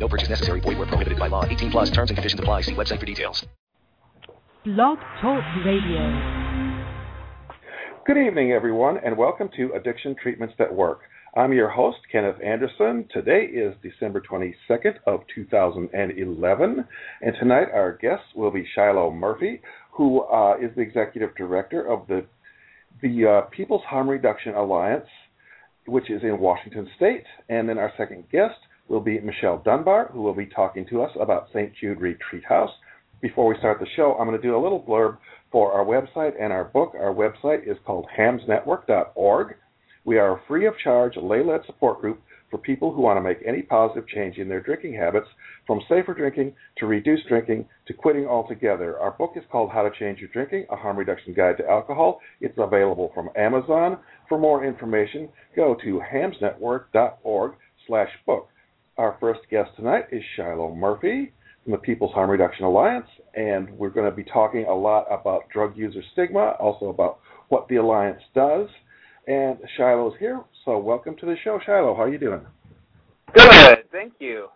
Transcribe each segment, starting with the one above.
No purchase necessary. Void where prohibited by law. 18 plus terms and conditions apply. See website for details. Blog Talk Radio. Good evening, everyone, and welcome to Addiction Treatments That Work. I'm your host, Kenneth Anderson. Today is December 22nd of 2011, and tonight our guest will be Shilo Murphy, who uh, is the executive director of the the uh, People's Harm Reduction Alliance, which is in Washington State. And then our second guest will be Michelle Dunbar, who will be talking to us about St. Jude Retreat House. Before we start the show, I'm going to do a little blurb for our website and our book. Our website is called hamsnetwork.org. We are a free of charge lay led support group for people who want to make any positive change in their drinking habits, from safer drinking to reduced drinking to quitting altogether. Our book is called How to Change Your Drinking A Harm Reduction Guide to Alcohol. It's available from Amazon. For more information, go to hamsnetwork.org slash book. Our first guest tonight is Shilo Murphy from the People's Harm Reduction Alliance, and we're going to be talking a lot about drug user stigma, also about what the Alliance does. And Shilo's here, so welcome to the show, Shilo. How are you doing? Good, thank you.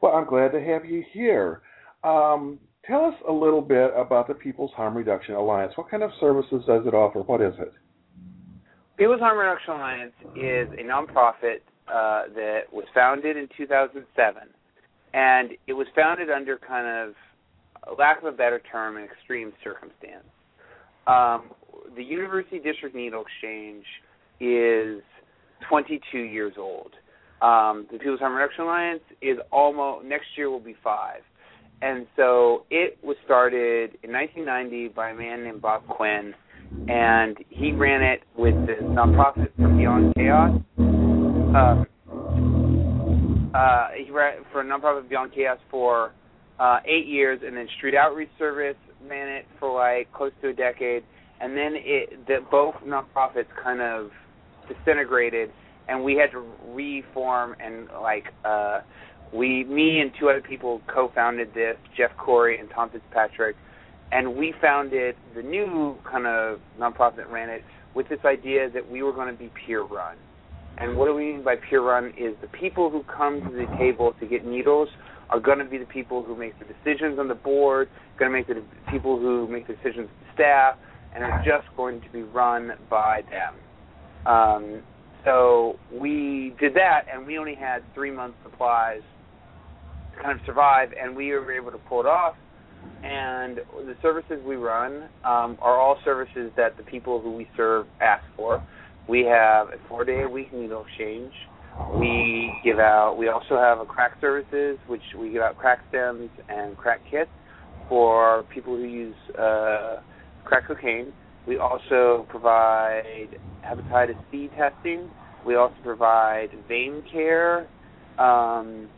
Well, I'm glad to have you here. Um, tell us a little bit about the People's Harm Reduction Alliance. What kind of services does it offer? What is it? People's Harm Reduction Alliance is a nonprofit uh, that was founded in 2007, and it was founded under kind of, lack of a better term, an extreme circumstance. Um, the University District Needle Exchange is 22 years old. Um, the People's Harm Reduction Alliance is almost next year will be five, and so it was started in 1990 by a man named Bob Quinn, and he ran it with the nonprofit for Beyond Chaos. Um, uh, he ran for a nonprofit Beyond Chaos for uh, eight years, and then Street Outreach Service ran it for like close to a decade, and then it the, both nonprofits kind of disintegrated, and we had to reform and like uh, we, me and two other people co-founded this, Jeff Corey and Tom Fitzpatrick, and we founded the new kind of nonprofit that ran it with this idea that we were going to be peer run. And what do we mean by peer run is the people who come to the table to get needles are going to be the people who make the decisions on the board, going to make the people who make the decisions with the staff, and are just going to be run by them. Um, so we did that, and we only had three months supplies to kind of survive, and we were able to pull it off. And the services we run um, are all services that the people who we serve ask for. We have a four day a week needle exchange. We give out. We also have a crack services, which we give out crack stems and crack kits for people who use uh, crack cocaine. We also provide hepatitis C testing. We also provide vein care, um,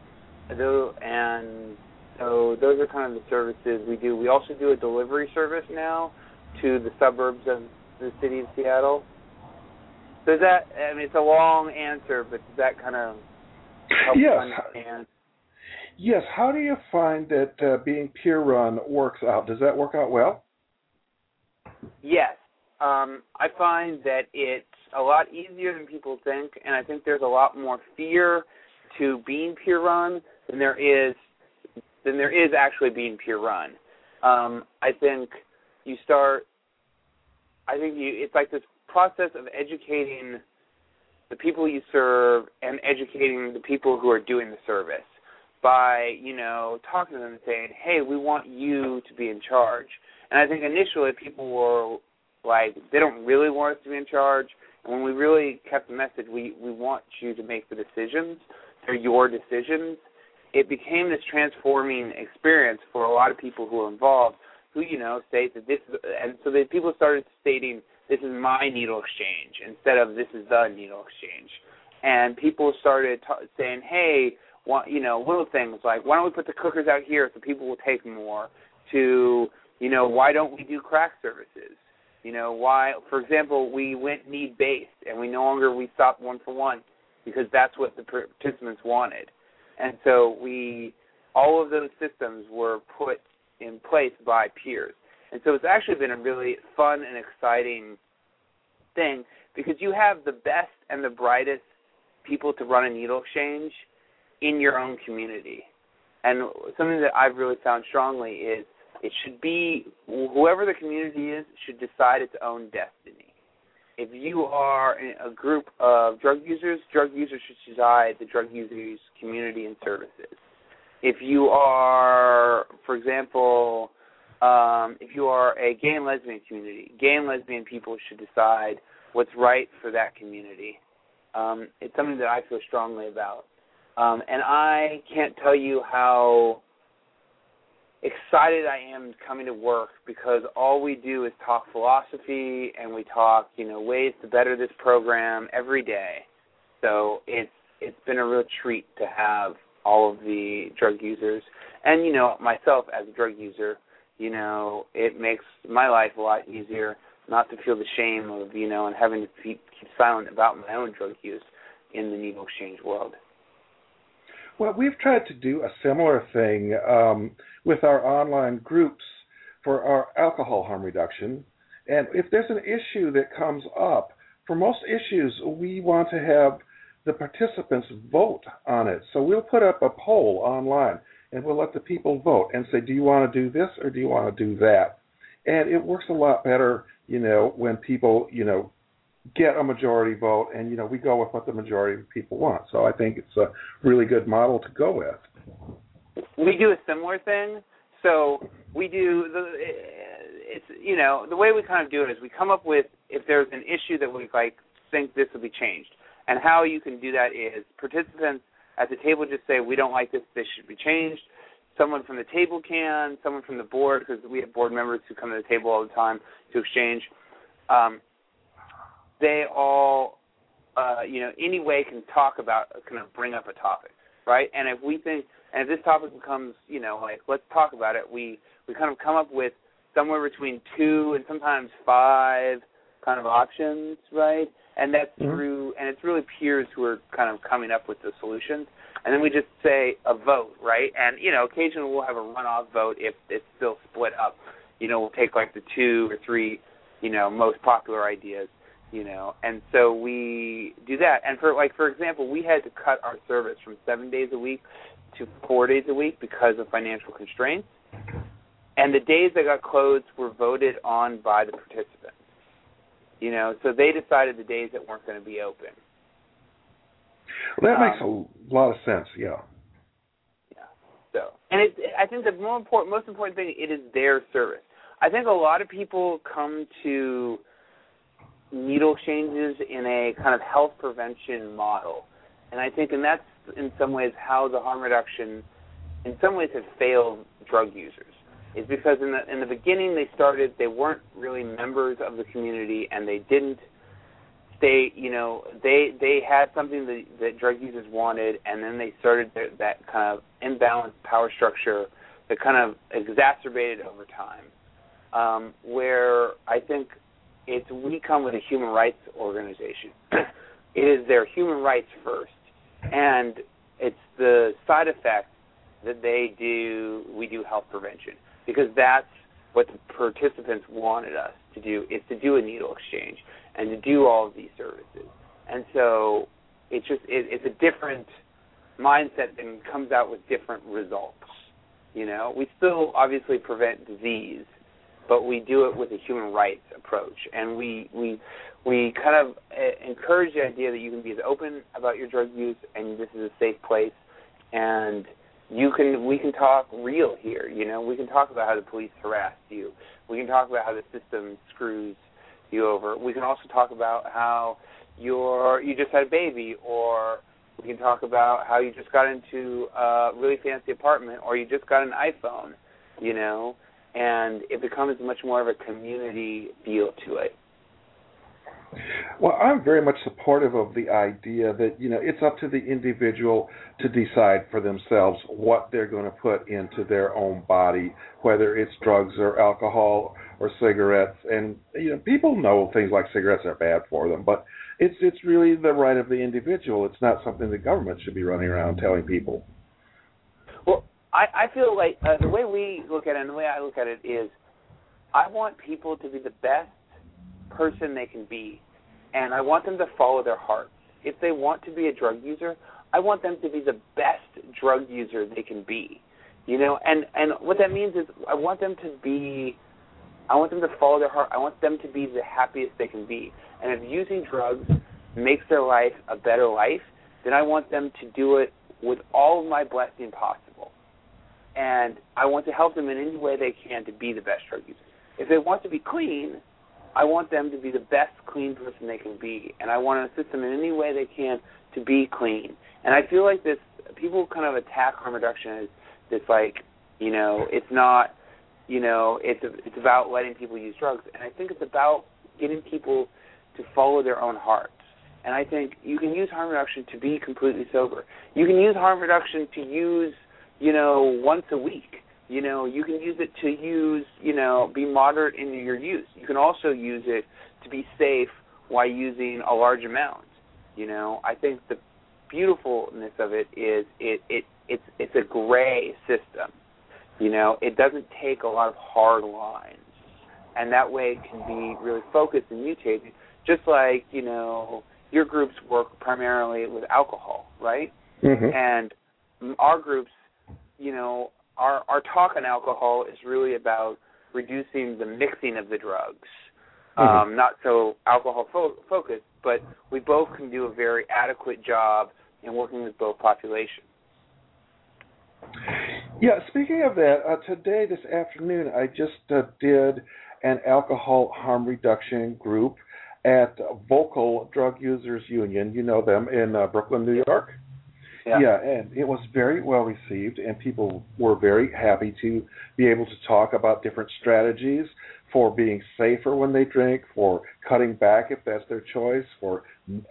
and so those are kind of the services we do. We also do a delivery service now to the suburbs of the city of Seattle. Does that? I mean, it's a long answer, but does that kind of help yes. understand? Yes. How do you find that uh, being peer run works out? Does that work out well? Yes. Um, I find that it's a lot easier than people think, and I think there's a lot more fear to being peer run than there is than there is actually being peer run. Um, I think you start. I think you. It's like this process of educating the people you serve and educating the people who are doing the service by you know talking to them and saying, "Hey, we want you to be in charge." And I think initially people were like, they don't really want us to be in charge. And when we really kept the message, we we want you to make the decisions. They're your decisions. It became this transforming experience for a lot of people who are involved, who you know state that this, is, and so that people started stating this is my needle exchange instead of this is the needle exchange. And people started t- saying, hey, you know, little things like why don't we put the cookers out here so people will take more? To you know, why don't we do crack services? You know, why, for example, we went need based and we no longer we stopped one for one because that's what the participants wanted, and so we all of those systems were put in place by peers, and so it's actually been a really fun and exciting thing because you have the best and the brightest people to run a needle exchange in your own community. And something that I've really found strongly is it should be whoever the community is should decide its own destiny. If you are a group of drug users, drug users should decide the drug users' community and services. If you are, for example, um, if you are a gay and lesbian community, gay and lesbian people should decide what's right for that community. Um, it's something that I feel strongly about. Um, and I can't tell you how excited I am coming to work because all we do is talk philosophy and we talk, you know, ways to better this program every day. So it's it's been a real treat to have all of the drug users and you know myself as a drug user, you know, it makes my life a lot easier not to feel the shame of you know and having to keep, keep silent about my own drug use in the needle exchange world. Well, we've tried to do a similar thing um, with our online groups for our alcohol harm reduction. And if there's an issue that comes up, for most issues, we want to have the participants vote on it. So we'll put up a poll online and we'll let the people vote and say, do you want to do this or do you want to do that? And it works a lot better, you know, when people, you know, get a majority vote, and you know we go with what the majority of people want. So I think it's a really good model to go with. We do a similar thing. So we do the it's you know the way we kind of do it is we come up with if there's an issue that we like think this will be changed, and how you can do that is participants at the table just say we don't like this, this should be changed. Someone from the table can, someone from the board because we have board members who come to the table all the time to exchange. Um, they all, uh, you know, any way can talk about, kind of bring up a topic, right? And if we think, and if this topic becomes, you know, like let's talk about it, we we kind of come up with somewhere between two and sometimes five kind of options, right? And that's mm-hmm. through, and it's really peers who are kind of coming up with the solutions. And then we just say a vote, right? And you know, occasionally we'll have a runoff vote if it's still split up. You know, we'll take like the two or three, you know, most popular ideas you know and so we do that and for like for example we had to cut our service from seven days a week to four days a week because of financial constraints and the days that got closed were voted on by the participants you know so they decided the days that weren't going to be open well, that um, makes a lot of sense yeah yeah so and it i think the more important most important thing it is their service i think a lot of people come to needle changes in a kind of health prevention model. And I think, and that's in some ways how the harm reduction, in some ways, has failed drug users. Is because in the in the beginning they started, they weren't really members of the community, and they didn't stay. You know, they they had something that, that drug users wanted, and then they started their, that kind of imbalanced power structure that kind of exacerbated over time. Um, where I think it's we come with a human rights organization. it is their human rights first, and it's the side effect that they do. We do health prevention because that's what the participants wanted us to do is to do a needle exchange and to do all of these services. And so it's just it, it's a different mindset and comes out with different results. You know, we still obviously prevent disease, but we do it with a human rights approach, and we we we kind of uh, encourage the idea that you can be as open about your drug use, and this is a safe place, and you can we can talk real here. You know, we can talk about how the police harassed you. We can talk about how the system screws you over. We can also talk about how you're you just had a baby, or we can talk about how you just got into a really fancy apartment, or you just got an iPhone. You know, and it becomes much more of a community feel to it. Well, I'm very much supportive of the idea that you know it's up to the individual to decide for themselves what they're going to put into their own body, whether it's drugs or alcohol or cigarettes. And you know, people know things like cigarettes are bad for them, but it's it's really the right of the individual. It's not something the government should be running around telling people. Well, I, I feel like uh, the way we look at it and the way I look at it is, I want people to be the best person they can be, and I want them to follow their heart. If they want to be a drug user, I want them to be the best drug user they can be. You know, and and what that means is I want them to be I want them to follow their heart. I want them to be the happiest they can be. And if using drugs makes their life a better life, then I want them to do it with all of my blessing possible. And I want to help them in any way they can to be the best drug user. If they want to be clean, I want them to be the best clean person they can be, and I want to assist them in any way they can to be clean. And I feel like this people kind of attack harm reduction as this like, you know, it's not, you know, it's it's about letting people use drugs, and I think it's about getting people to follow their own hearts. And I think you can use harm reduction to be completely sober. You can use harm reduction to use, you know, once a week you know, you can use it to use, you know, be moderate in your use. You can also use it to be safe while using a large amount. You know, I think the beautifulness of it is it it it's it's a gray system. You know, it doesn't take a lot of hard lines, and that way it can be really focused and mutated. Just like you know, your groups work primarily with alcohol, right? Mm-hmm. And our groups, you know, our our talk on alcohol is really about reducing the mixing of the drugs. Mm-hmm. Um, not so alcohol fo- focused, but we both can do a very adequate job in working with both populations. Yeah, speaking of that, uh, today, this afternoon, I just uh, did an alcohol harm reduction group at Vocal Drug Users Union. You know them in uh, Brooklyn, New York. Yeah. yeah, and it was very well received, and people were very happy to be able to talk about different strategies for being safer when they drink, for cutting back if that's their choice, for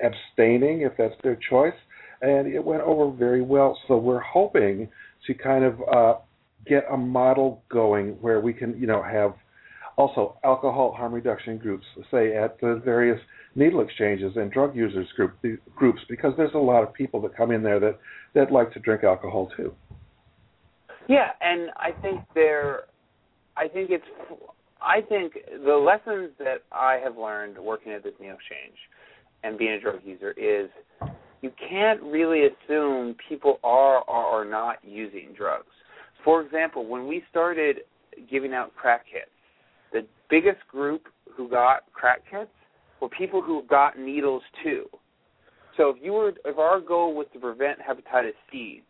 abstaining if that's their choice, and it went over very well. So we're hoping to kind of uh, get a model going where we can, you know, have also alcohol harm reduction groups, say at the various needle exchanges and drug users group groups because there's a lot of people that come in there that that like to drink alcohol too. Yeah, and I think there, I think it's, I think the lessons that I have learned working at this needle exchange and being a drug user is you can't really assume people are or are not using drugs. For example, when we started giving out crack kits, the biggest group who got crack kits were people who have got needles too. So if you were if our goal was to prevent hepatitis C,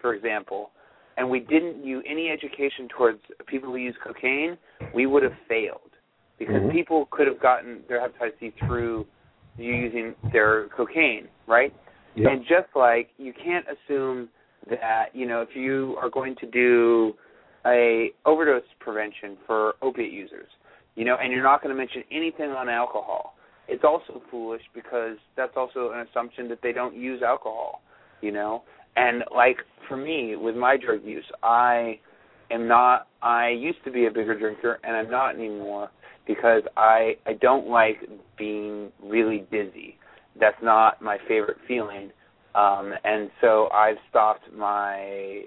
for example, and we didn't do any education towards people who use cocaine, we would have failed because mm-hmm. people could have gotten their hepatitis C through using their cocaine, right? Yep. And just like you can't assume that you know if you are going to do a overdose prevention for opiate users, you know, and you're not going to mention anything on alcohol, it's also foolish because that's also an assumption that they don't use alcohol, you know. And like for me with my drug use, I am not I used to be a bigger drinker and I'm not anymore because I I don't like being really dizzy. That's not my favorite feeling. Um and so I've stopped my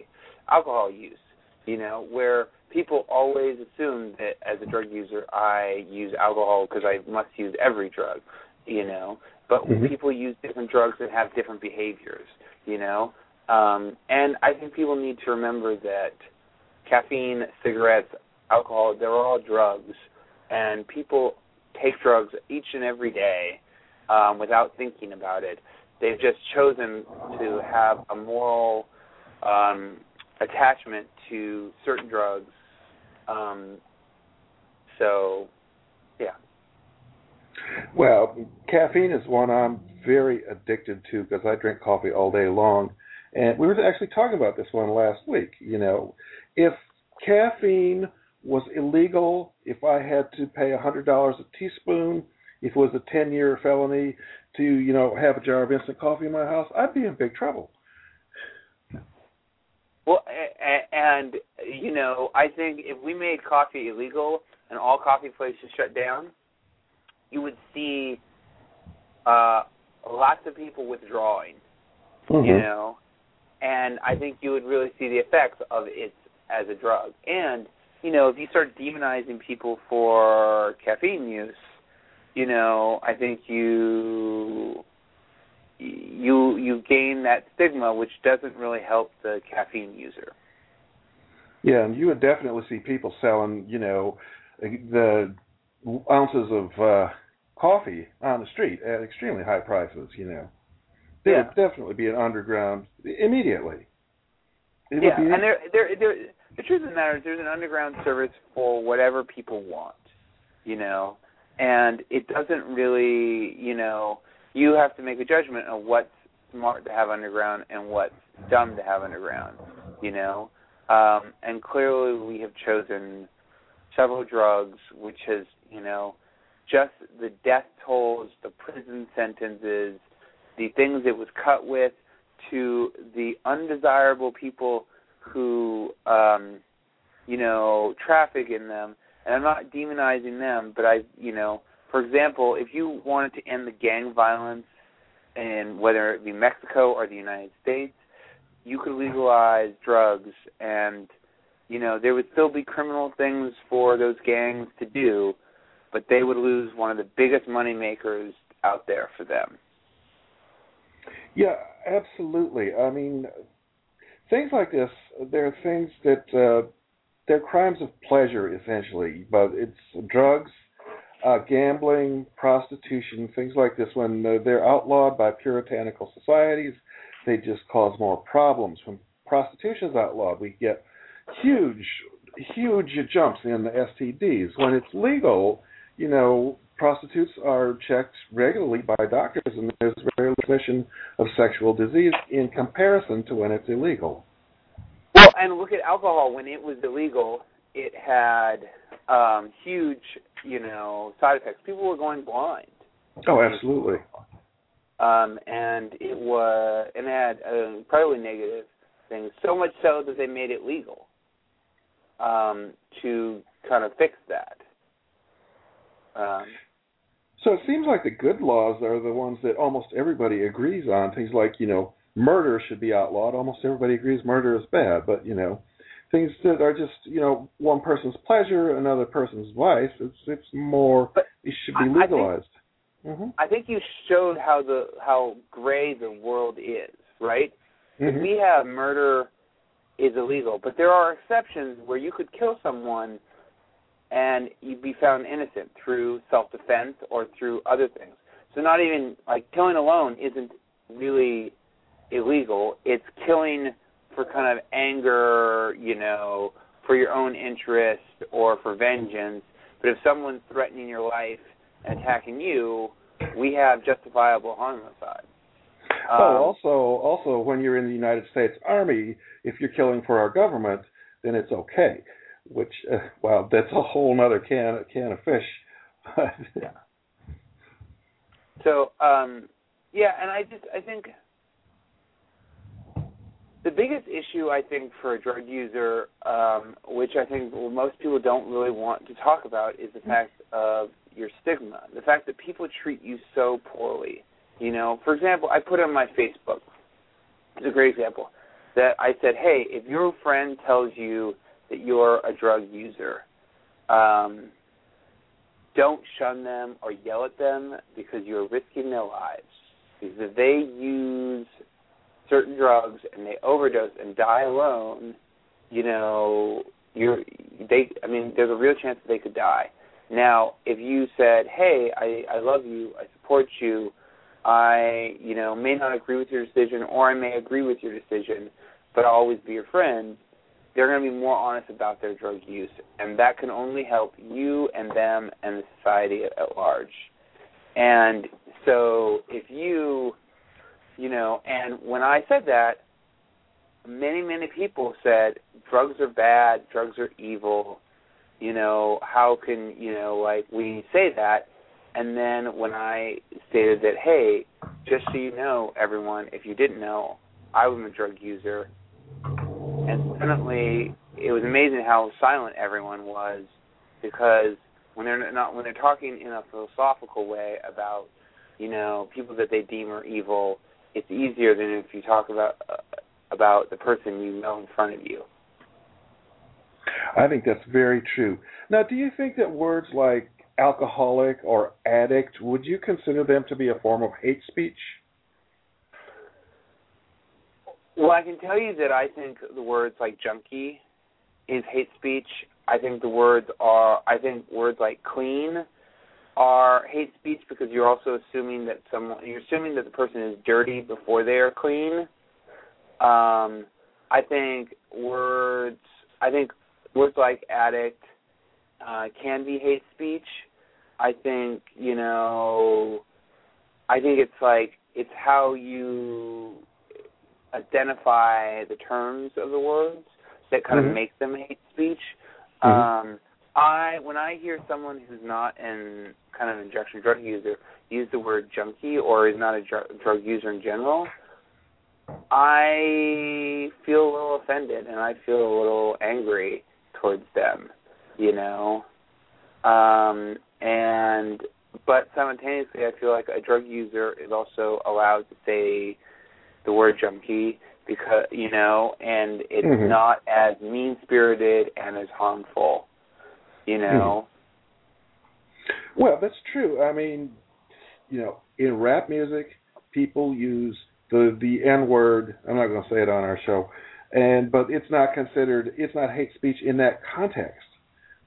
alcohol use, you know, where people always assume that as a drug user I use alcohol because I must use every drug, you know. But mm-hmm. people use different drugs and have different behaviors, you know. Um, and I think people need to remember that caffeine, cigarettes, alcohol, they're all drugs, and people take drugs each and every day um, without thinking about it. They've just chosen to have a moral um, attachment to certain drugs um, so, yeah. Well, caffeine is one I'm very addicted to because I drink coffee all day long. And we were actually talking about this one last week. You know, if caffeine was illegal, if I had to pay a $100 a teaspoon, if it was a 10 year felony to, you know, have a jar of instant coffee in my house, I'd be in big trouble. Well, and you know, I think if we made coffee illegal and all coffee places shut down, you would see uh lots of people withdrawing. Mm-hmm. You know, and I think you would really see the effects of it as a drug. And you know, if you start demonizing people for caffeine use, you know, I think you you you gain that stigma, which doesn't really help the caffeine user. Yeah, and you would definitely see people selling, you know, the ounces of uh coffee on the street at extremely high prices. You know, there Yeah. would definitely be an underground immediately. It yeah, and there, there, there. The truth of the matter is, there's an underground service for whatever people want, you know, and it doesn't really, you know, you have to make a judgment of what's smart to have underground and what's dumb to have underground, you know, um, and clearly we have chosen several drugs, which has, you know, just the death tolls, the prison sentences, the things it was cut with, to the undesirable people who um you know traffic in them. And I'm not demonizing them but I you know for example if you wanted to end the gang violence in whether it be Mexico or the United States you could legalize drugs and you know there would still be criminal things for those gangs to do but they would lose one of the biggest money makers out there for them Yeah, absolutely. I mean, things like this, they're things that uh, they're crimes of pleasure essentially, but it's drugs, uh, gambling, prostitution, things like this. When uh, they're outlawed by puritanical societies, they just cause more problems. When prostitution is outlawed, we get huge, huge jumps in the STDs. When it's legal, you know, prostitutes are checked regularly by doctors, and there's very little transmission of sexual disease in comparison to when it's illegal. Well, and look at alcohol. When it was illegal, it had um huge, you know, side effects. People were going blind. Oh, absolutely. Um, and it was and it had uh, incredibly negative things. So much so that they made it legal um, to kind of fix that. Um, So it seems like the good laws are the ones that almost everybody agrees on. Things like, you know, murder should be outlawed. Almost everybody agrees murder is bad, but you know, things that are just, you know, one person's pleasure, another person's vice, it's it's more But it should be I think- legalized. hmm I think you showed how the how gray the world is, right? If hmm we have murder is illegal, but there are exceptions where you could kill someone and you'd be found innocent through self defense or through other things. So not even like killing alone isn't really illegal. It's killing for kind of anger, you know, for your own interest or for vengeance. But if someone's threatening your life and attacking you, we have justifiable homicide. oh, Um, also, also, when you're in the United States Army, if you're killing for our government, then it's okay. Which, uh, well, that's a whole other can can of fish. Yeah. So, um, yeah, and I just I think the biggest issue I think for a drug user, um, which I think most people don't really want to talk about, is the fact of your stigma, the fact that people treat you so poorly. You know, for example, I put on my Facebook. It's a great example that I said, "Hey, if your friend tells you that you're a drug user, um, don't shun them or yell at them because you're risking their lives. Because if they use certain drugs and they overdose and die alone, you know, you're they I mean, there's a real chance that they could die. Now, if you said, "Hey, I I love you, I support you, I, you know, may not agree with your decision or I may agree with your decision, but I'll always be your friend," they're going to be more honest about their drug use, and that can only help you and them and the society at, at large. And so, if you, you know, and when I said that, many many people said drugs are bad, drugs are evil. You know, how can you know like we say that? and then when I stated that, hey, just so you know, everyone, if you didn't know, I was a drug user, and suddenly it was amazing how silent everyone was because when they're not when they're talking in a philosophical way about you know people that they deem are evil, it's easier than if you talk about uh, about the person you know in front of you. I think that's very true. Now, do you think that words like alcoholic or addict would you consider them to be a form of hate speech? Well, I can tell you that I think the words like junkie is hate speech. I think the words are I think words like clean are hate speech because you're also assuming that someone you're assuming that the person is dirty before they are clean. Um I think words I think words like addict uh can be hate speech. I think, you know I think it's like it's how you identify the terms of the words that kind mm-hmm. of make them hate speech. Mm-hmm. Um, I when I hear someone who's not an kind of injection drug user use the word junkie or is not a dr- drug user in general, I feel a little offended and I feel a little angry towards them, you know. Um, and but simultaneously, I feel like a drug user is also allowed to say the word junkie because you know, and it's mm-hmm. not as mean spirited and as harmful. You know. Mm-hmm. Well, that's true. I mean, you know, in rap music, people use the the N word. I'm not going to say it on our show, and but it's not considered. It's not hate speech in that context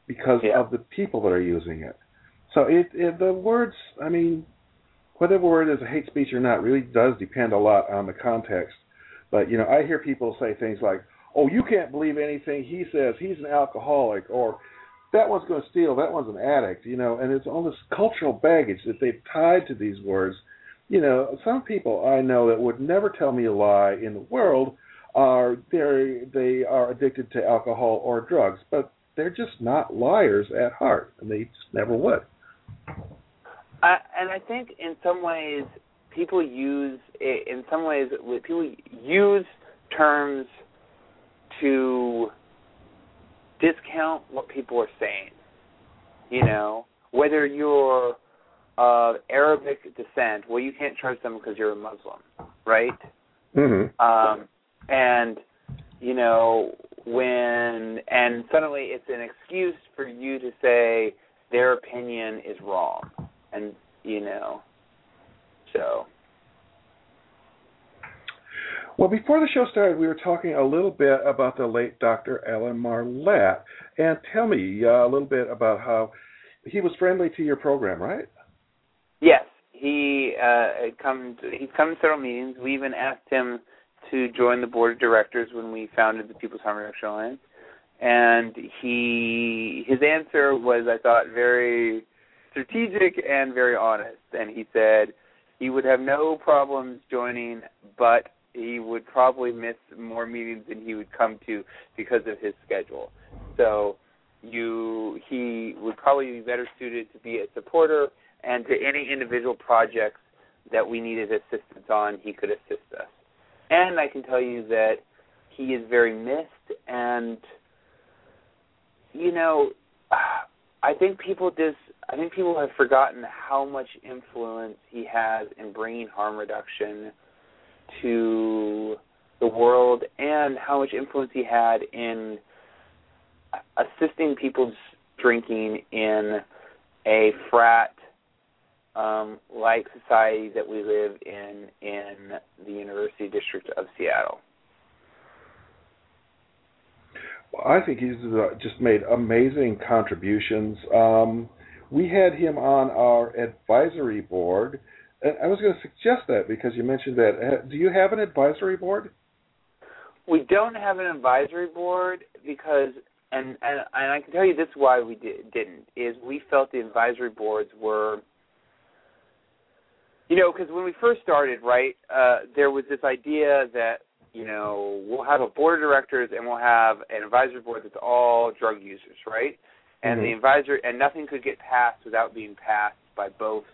because yeah. of the people that are using it. So it, it the words. I mean, whether the word is a hate speech or not really does depend a lot on the context. But you know, I hear people say things like, "Oh, you can't believe anything he says. He's an alcoholic," or "That one's going to steal. That one's an addict." You know, and it's all this cultural baggage that they've tied to these words. You know, some people I know that would never tell me a lie in the world are they they are addicted to alcohol or drugs, but they're just not liars at heart, and they just never would. I, and I think in some ways people use in some ways people use terms to discount what people are saying. You know, whether you're of Arabic descent, well, you can't charge them because you're a Muslim, right? Mm-hmm. Um, and you know when and suddenly it's an excuse for you to say their opinion is wrong, and you know so. Well, before the show started, we were talking a little bit about the late Dr. Alan Marlatt. And tell me uh, a little bit about how he was friendly to your program, right? Yes, he uh, come to, he's come to several meetings. We even asked him to join the board of directors when we founded the People's Harm Reduction Alliance, and he his answer was, I thought, very strategic and very honest. And he said, he would have no problems joining, but he would probably miss more meetings than he would come to because of his schedule. So you he would probably be better suited to be a supporter and to any individual projects that we needed assistance on, he could assist us. And I can tell you that he is very missed and you know I think people just I think people have forgotten how much influence he has in bringing harm reduction to the world and how much influence he had in assisting people's drinking in a frat um, like society that we live in in the University District of Seattle. Well, I think he's uh, just made amazing contributions. Um, we had him on our advisory board. And I was going to suggest that because you mentioned that. Uh, do you have an advisory board? We don't have an advisory board because, and and, and I can tell you this why we did, didn't is we felt the advisory boards were, you know, because when we first started, right, uh, there was this idea that you know we'll have a board of directors and we'll have an advisory board that's all drug users, right? and mm-hmm. the advisor and nothing could get passed without being passed by both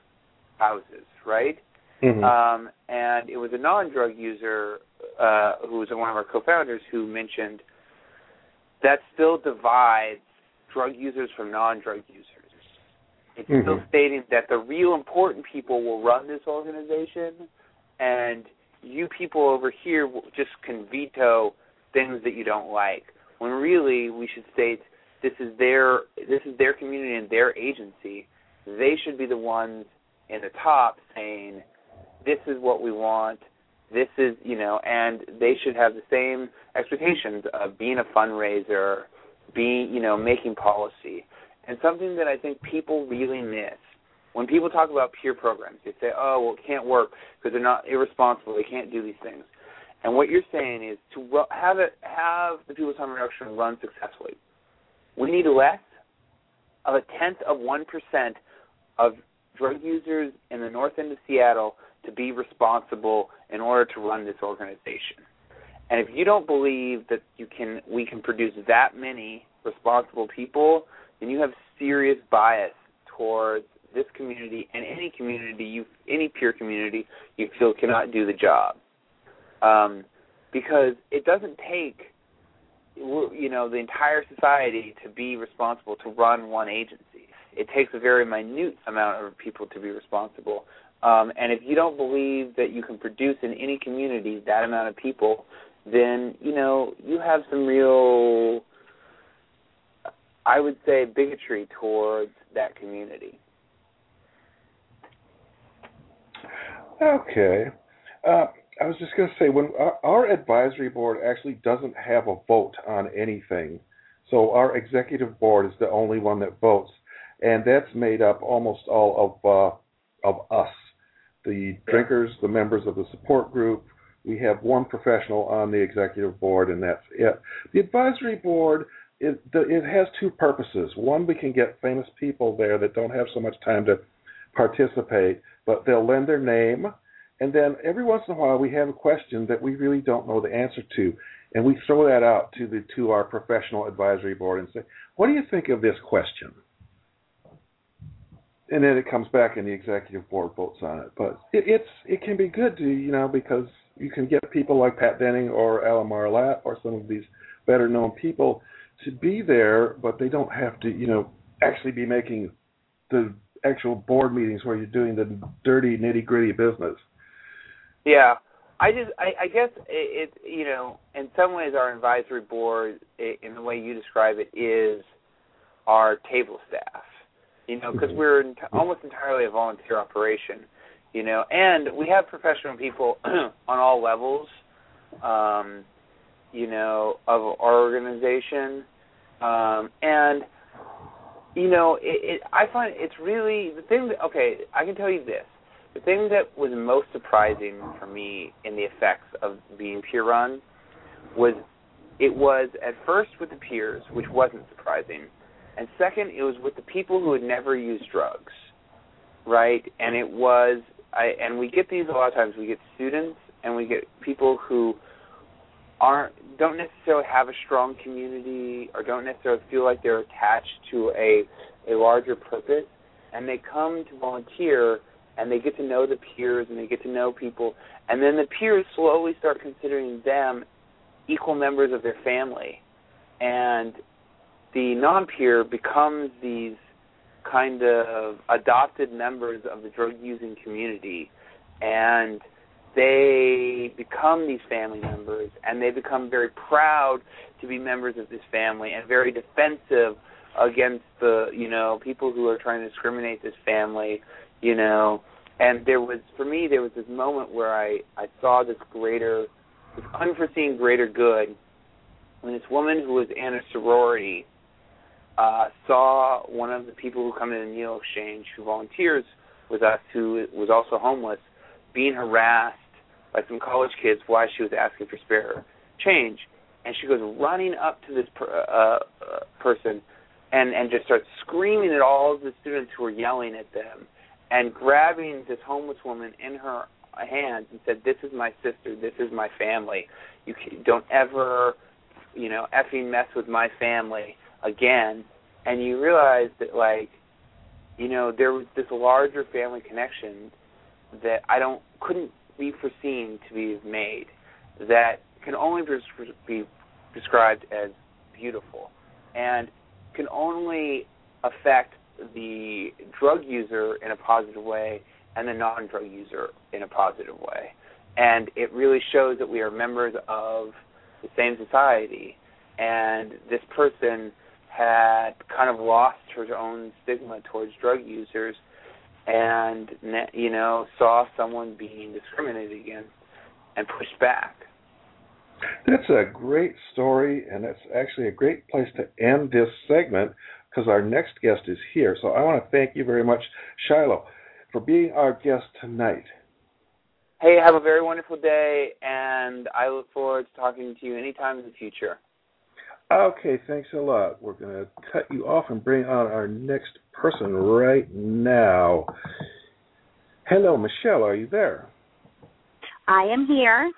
houses, right? Mm-hmm. Um, and it was a non-drug user uh, who was one of our co-founders who mentioned that still divides drug users from non-drug users. It's Mhm. still stating that the real important people will run this organization, and you people over here just can veto things that you don't like. When really we should state this is their this is their community and their agency. They should be the ones in the top saying this is what we want. This is you know, and they should have the same expectations of being a fundraiser, being you know making policy, and something that I think people really miss when people talk about peer programs. They say, "Oh, well, it can't work because they're not irresponsible. They can't do these things." And what you're saying is to have it have the People's Harm Reduction run successfully. We need less of a tenth of one percent of drug users in the north end of Seattle to be responsible in order to run this organization. And if you don't believe that you can we can produce that many responsible people, then you have serious bias towards this community and any community you any peer community you feel cannot do the job. Um, because it doesn't take you know the entire society to be responsible to run one agency. It takes a very minute amount of people to be responsible. Um, and if you don't believe that you can produce in any community that amount of people, then you know you have some real, I would say, bigotry towards that community. Okay. Uh, I was just going to say when our, our advisory board actually doesn't have a vote on anything, so our executive board is the only one that votes, and that's made up almost all of uh, of us, the drinkers, the members of the support group. We have one professional on the executive board, and that's it. The advisory board it, it has two purposes. One, we can get famous people there that don't have so much time to participate, but they'll lend their name. And then every once in a while, we have a question that we really don't know the answer to, and we throw that out to the to our professional advisory board and say, "What do you think of this question?" And then it comes back, and the executive board votes on it. But it, it's it can be good to you know because you can get people like Patt Denning or Alan Marlatt or some of these better known people to be there, but they don't have to you know actually be making the actual board meetings where you're doing the dirty nitty gritty business. Yeah, I just I, I guess it, it you know in some ways our advisory board in the way you describe it is our table staff. You know, because Mhm. we're ent- almost entirely a volunteer operation. You know, and we have professional people on all levels. Um, you know, of our organization, um, and you know, it, it, I find it's really the thing. That, okay, I can tell you this: the thing that was most surprising for me in the effects of being peer run was it was at first with the peers, which wasn't surprising, and second, it was with the people who had never used drugs, right? And it was, I and we get these a lot of times. We get students and we get people who aren't don't necessarily have a strong community or don't necessarily feel like they're attached to a a larger purpose and they come to volunteer and they get to know the peers and they get to know people and then the peers slowly start considering them equal members of their family and the non-peer becomes these kind of adopted members of the drug using community and they become these family members and they become very proud to be members of this family and very defensive against the you know people who are trying to discriminate this family you know. And there was for me there was this moment where i i saw this greater this unforeseen greater good when this woman who was in a sorority uh saw one of the people who come to the needle exchange who volunteers with us who was also homeless being harassed by some college kids while she was asking for spare change, and she goes running up to this per, uh, uh, person and and just starts screaming at all the students who are yelling at them, and grabbing this homeless woman in her hands and said, "This is my sister. This is my family. You can, don't ever, you know, effing mess with my family again." And you realize that like you know, there was this larger family connection that I don't couldn't be foreseen to be made that can only be described as beautiful and can only affect the drug user in a positive way and the non-drug user in a positive way. And it really shows that we are members of the same society. And this person had kind of lost her own stigma towards drug users and you know saw someone being discriminated against and pushed back. That's a great story and that's actually a great place to end this segment because our next guest is here. So i want to thank you very much Shilo for being our guest tonight. Hey have a very wonderful day and i look forward to talking to you anytime in the future Okay, thanks a lot. We're going to cut you off and bring on our next person right now. Hello, Michelle, are you there? I am here.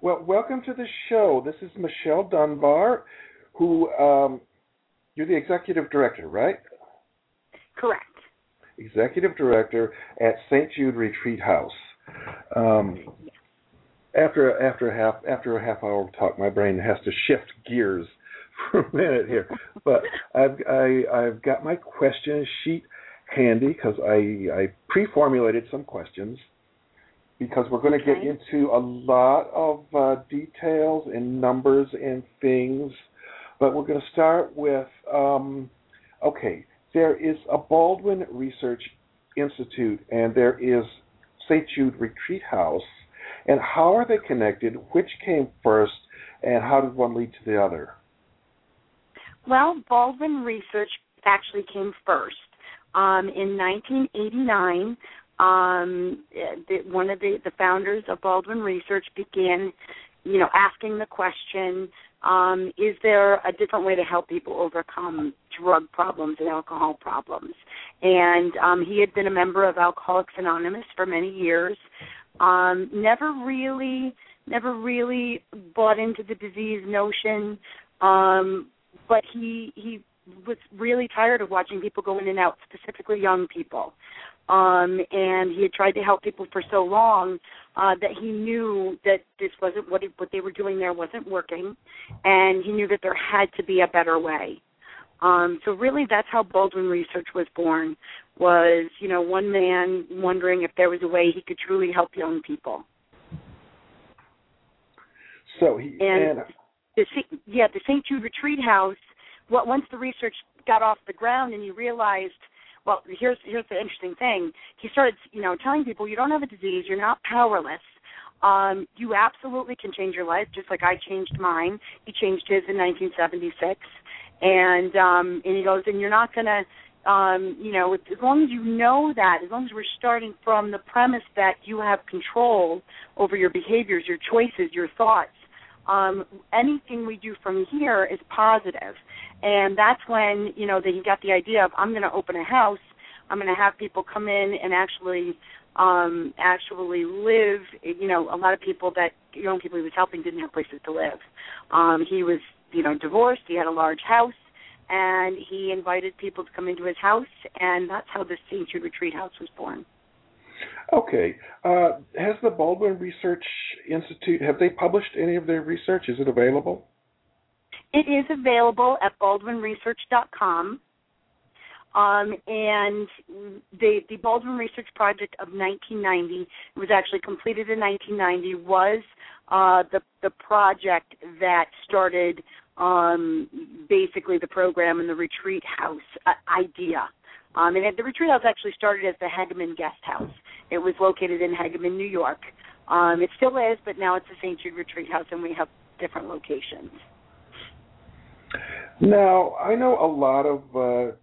Well, welcome to the show. This is Michelle Dunbar, who um, you're the executive director, right? Correct. Executive director at St. Jude Retreat House. Um, after after a half after a half hour of talk, my brain has to shift gears for a minute here. But I've I, I've got my question sheet handy because I I pre-formulated some questions because we're going to okay. get into a lot of uh, details and numbers and things. But we're going to start with um, okay. There is a Baldwin Research Institute, and there is St. Jude Retreat House and how are they connected? Which came first, and how did one lead to the other? Well, Baldwin Research actually came first. Um, in 1989, um, the, one of the, the founders of Baldwin Research began, you know, asking the question: um, Is there a different way to help people overcome drug problems and alcohol problems? And um, he had been a member of Alcoholics Anonymous for many years um, never really never really bought into the disease notion. Um but he he was really tired of watching people go in and out specifically young people. Um and he had tried to help people for so long uh that he knew that this wasn't what it, what they were doing there wasn't working. And he knew that there had to be a better way. Um so really that's how Baldwin research was born was, you know, one man wondering if there was a way he could truly help young people. So he and, and the yeah the St. Jude Retreat House. What once the research got off the ground and he realized, well, here's here's the interesting thing. He started, you know, telling people you don't have a disease, you're not powerless. Um, you absolutely can change your life, just like I changed mine. He changed his in 1976, and um, and he goes, and you're not gonna um, you know, as long as you know that, as long as we're starting from the premise that you have control over your behaviors, your choices, your thoughts, um, anything we do from here is positive. And that's when, you know, that you got the idea of I'm going to open a house, I'm going to have people come in and actually um actually live you know a lot of people that young people he was helping didn't have places to live um he was you know divorced he had a large house and he invited people to come into his house, and that's how the St. Jude Retreat House was born. Okay. Uh, has the Baldwin Research Institute have they published any of their research? Is it available? It is available at baldwinresearch.com. Um, and the the Baldwin Research Project of 1990 was actually completed in 1990 was uh, the the project that started um, basically the program and the retreat house uh, idea. Um, and the retreat house actually started as the Hagaman Guest House. It was located in Hagaman, New York. Um, it still is, but now it's the St. Jude Retreat House, and we have different locations. Now, I know a lot of uh,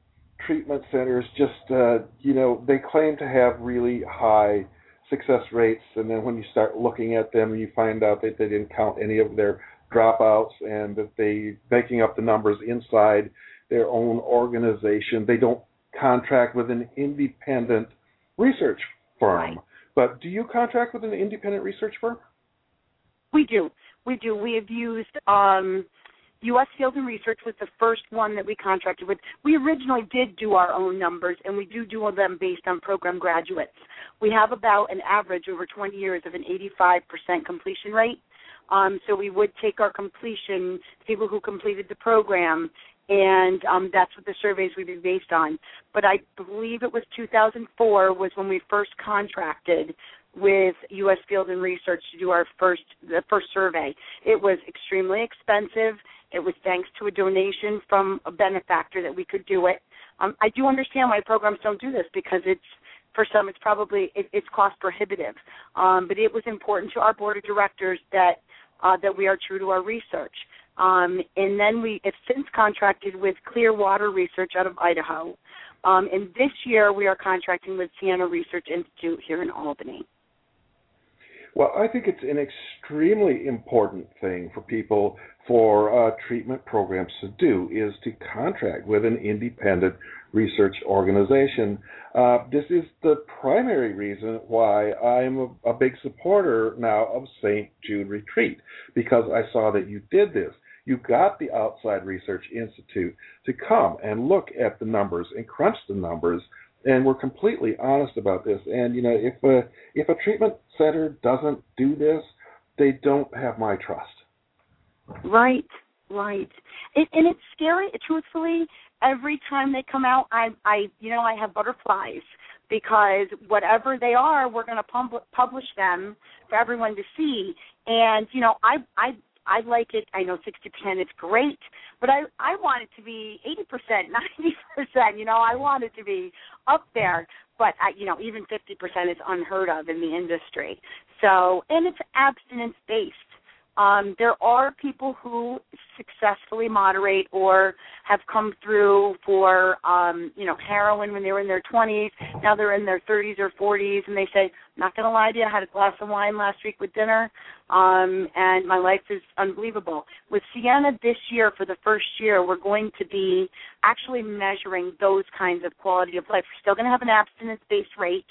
treatment centers just, uh, you know, they claim to have really high success rates, and then when you start looking at them, you find out that they didn't count any of their dropouts and that they making up the numbers inside their own organization. They don't contract with an independent research firm. Right. But do you contract with an independent research firm? We do. We do. We have used um, U.S. Field and Research was the first one that we contracted with. We originally did do our own numbers, and we do do them based on program graduates. We have about an average over 20 years of an 85% completion rate. Um, so we would take our completion, people who completed the program, and um, that's what the surveys would be based on. But I believe it was 2004 was when we first contracted with U.S. Field and Research to do our first the first survey. It was extremely expensive. It was thanks to a donation from a benefactor that we could do it. Um, I do understand why programs don't do this because it's for some it's probably it, it's cost prohibitive. Um, but it was important to our board of directors that uh, that we are true to our research. Um, and then we have since contracted with Clearwater Research out of Idaho. Um, and this year we are contracting with Siena Research Institute here in Albany. Well, I think it's an extremely important thing for people for uh, treatment programs to do is to contract with an independent research organization. Uh, this is the primary reason why I'm a, a big supporter now of St. Jude Retreat because I saw that you did this. You got the Outside Research Institute to come and look at the numbers and crunch the numbers and we're completely honest about this. And you know, if a if a treatment center doesn't do this, they don't have my trust. Right, right. It, and it's scary. Truthfully, every time they come out, I, I, you know, I have butterflies because whatever they are, we're going to pub- publish them for everyone to see. And you know, I, I I like it. I know 60% is great, but I I want it to be 80%, 90%. You know, I want it to be up there. But I, you know, even 50% is unheard of in the industry. So, and it's abstinence based. Um, there are people who successfully moderate or have come through for um, you know heroin when they were in their 20s. Now they're in their 30s or 40s, and they say, "Not going to lie to you, I had a glass of wine last week with dinner, um, and my life is unbelievable." With Siena this year, for the first year, we're going to be actually measuring those kinds of quality of life. We're still going to have an abstinence-based rate,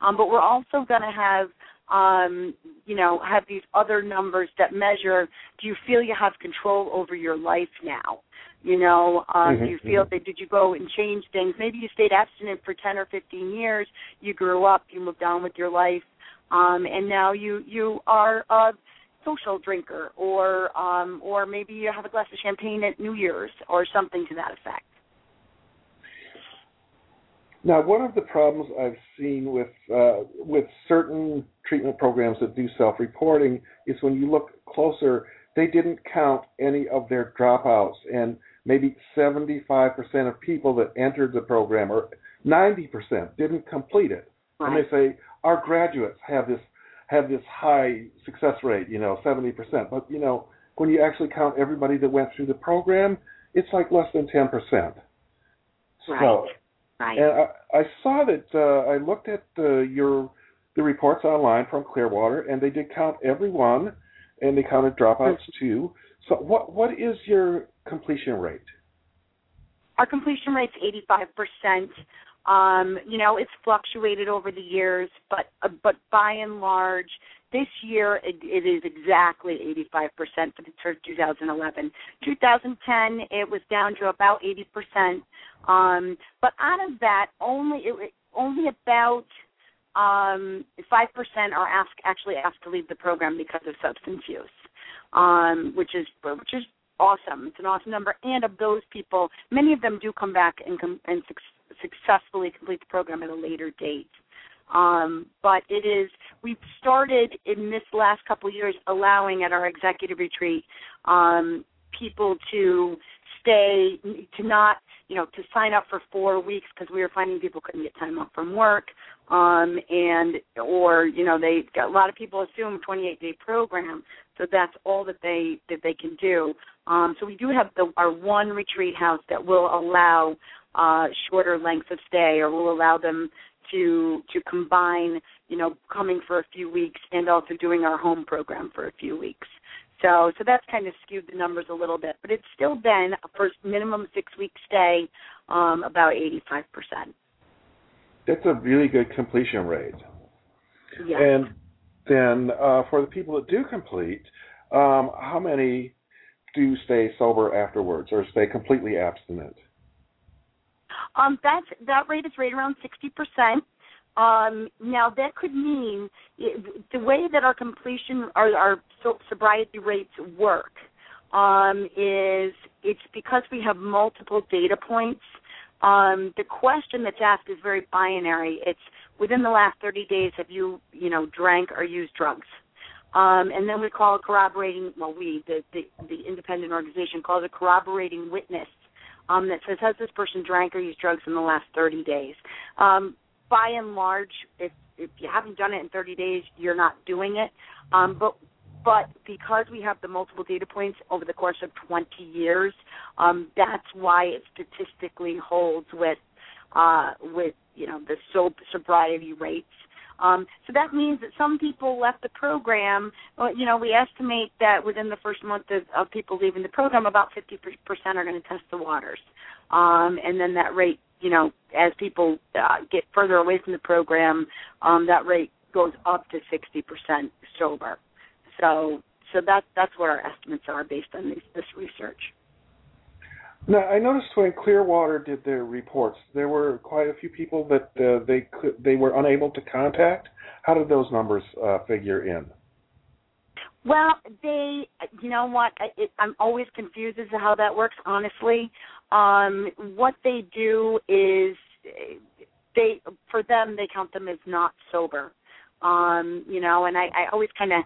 um, but we're also going to have um, you know, have these other numbers that measure do you feel you have control over your life now? You know, um, mm-hmm. do you feel mm-hmm. that did you go and change things? Maybe you stayed abstinent for 10 or 15 years, you grew up, you moved on with your life, um, and now you you are a social drinker or um or maybe you have a glass of champagne at New Year's or something to that effect. Now, one of the problems I've seen with uh, with certain treatment programs that do self-reporting is when you look closer, they didn't count any of their dropouts, and maybe 75% of people that entered the program, or 90%, didn't complete it. Right. And they say our graduates have this have this high success rate, you know, 70%. But you know, when you actually count everybody that went through the program, it's like less than 10%. Right. So Right. And I, I saw that uh, I looked at uh, your the reports online from Clearwater, and they did count everyone, and they counted dropouts too. So what what is your completion rate? Our completion rate's eighty five percent. Um, you know, it's fluctuated over the years, but uh, but by and large, this year it, it is exactly 85% for the for 2011. 2010 it was down to about 80%. Um, but out of that, only it, only about um, 5% are asked actually asked to leave the program because of substance use, um, which is which is awesome. It's an awesome number. And of those people, many of them do come back and com- and su- successfully complete the program at a later date. Um, but it is we've started in this last couple of years allowing at our executive retreat um, people to stay to not you know to sign up for four weeks because we were finding people couldn't get time off from work. Um and or you know they a lot of people assume 28 day program so that's all that they that they can do. Um so we do have the our one retreat house that will allow uh shorter lengths of stay or will allow them to to combine, you know, coming for a few weeks and also doing our home program for a few weeks. So so that's kind of skewed the numbers a little bit, but it's still been a first minimum six week stay, um, about eighty five percent. That's a really good completion rate. Yes. And then uh, for the people that do complete, um, how many do stay sober afterwards or stay completely abstinent? Um, that's that rate is right around sixty percent. Um, now that could mean the way that our completion, our, our sobriety rates work, um, is it's because we have multiple data points. Um, the question that's asked is very binary. It's within the last 30 days have you, you know, drank or used drugs? Um, and then we call a corroborating, well, we, the, the, the independent organization, calls a corroborating witness um, that says, has this person drank or used drugs in the last 30 days? Um, by and large, if if you haven't done it in 30 days, you're not doing it. Um, but but because we have the multiple data points over the course of 20 years, um, that's why it statistically holds with uh, with you know the sobriety rates. Um, so that means that some people left the program. You know, we estimate that within the first month of, of people leaving the program, about 50% are going to test the waters, um, and then that rate you know, as people uh, get further away from the program, um, that rate goes up to 60% sober. So, so that that's what our estimates are based on these, this research. Now, I noticed when Clearwater did their reports, there were quite a few people that uh, they could, they were unable to contact. How did those numbers uh, figure in? Well, they, you know what? It, I'm always confused as to how that works. Honestly, um, what they do is they, for them, they count them as not sober. Um, you know, and I, I always kind of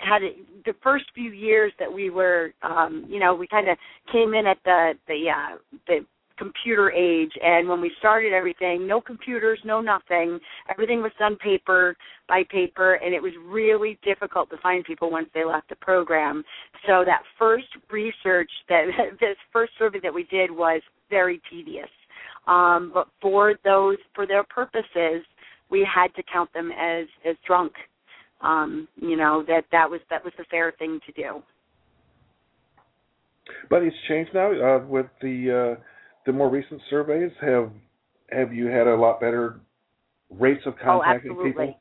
had it, the first few years that we were, um, you know, we kind of came in at the the uh, the computer age. And when we started everything no computers no nothing. Everything was done paper by paper. And it was really difficult to find people once they left the program. So that first research that this first survey that we did was very tedious. Um, but for those for their purposes we had to count them as as drunk um, you know that that was that was the fair thing to do but it's changed now uh, with the uh, the more recent surveys have have you had a lot better rates of oh, contacting oh, absolutely. people?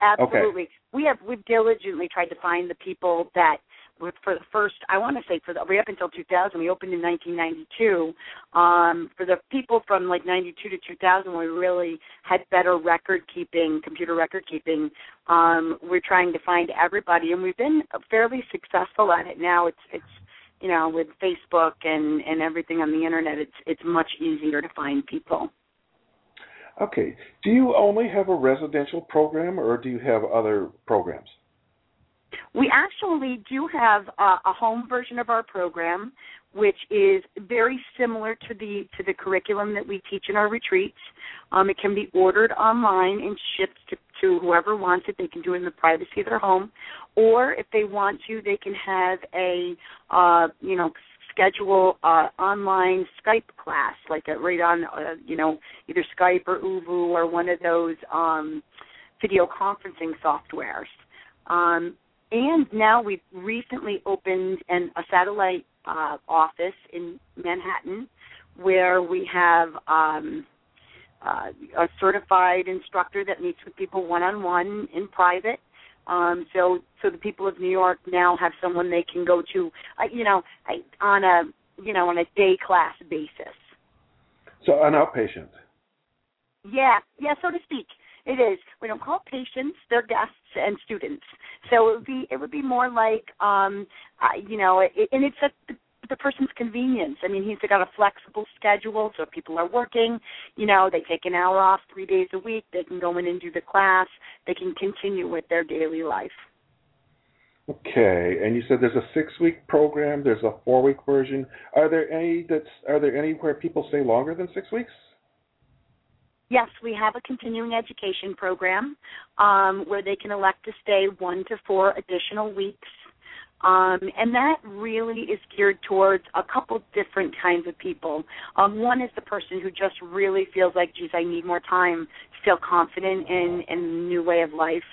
Absolutely. Okay. We have we've diligently tried to find the people that for the first I want to say for the way up until 2000 we opened in 1992 um for the people from like 92 to 2000 we really had better record keeping computer record keeping um we're trying to find everybody and we've been fairly successful at it now it's it's you know, with Facebook and and everything on the internet, it's it's much easier to find people. Okay. Do you only have a residential program, or do you have other programs? We actually do have a, a home version of our program, which is very similar to the to the curriculum that we teach in our retreats. Um, it can be ordered online and shipped to, to whoever wants it. They can do it in the privacy of their home, or if they want to, they can have a uh, you know schedule uh, online Skype class, like a, right on uh, you know either Skype or ooVoo or one of those um, video conferencing softwares. Um, and now we've recently opened an, a satellite uh, office in Manhattan where we have um, uh, a certified instructor that meets with people one on one in private. Um, so, so the people of New York now have someone they can go to, uh, you know, on a you know on a day class basis. So an outpatient. Yeah, yeah, so to speak. It is. We don't call patients; they're guests and students. So it would be it would be more like, um, uh, you know, it, and it's at the, the person's convenience. I mean, he's got a flexible schedule, so if people are working, you know, they take an hour off three days a week. They can go in and do the class. They can continue with their daily life. Okay, and you said there's a six-week program. There's a four-week version. Are there any that's are there any where people stay longer than six weeks? Yes, we have a continuing education program um, where they can elect to stay one to four additional weeks. Um, and that really is geared towards a couple different kinds of people. Um, one is the person who just really feels like, geez, I need more time to feel confident in, in a new way of life.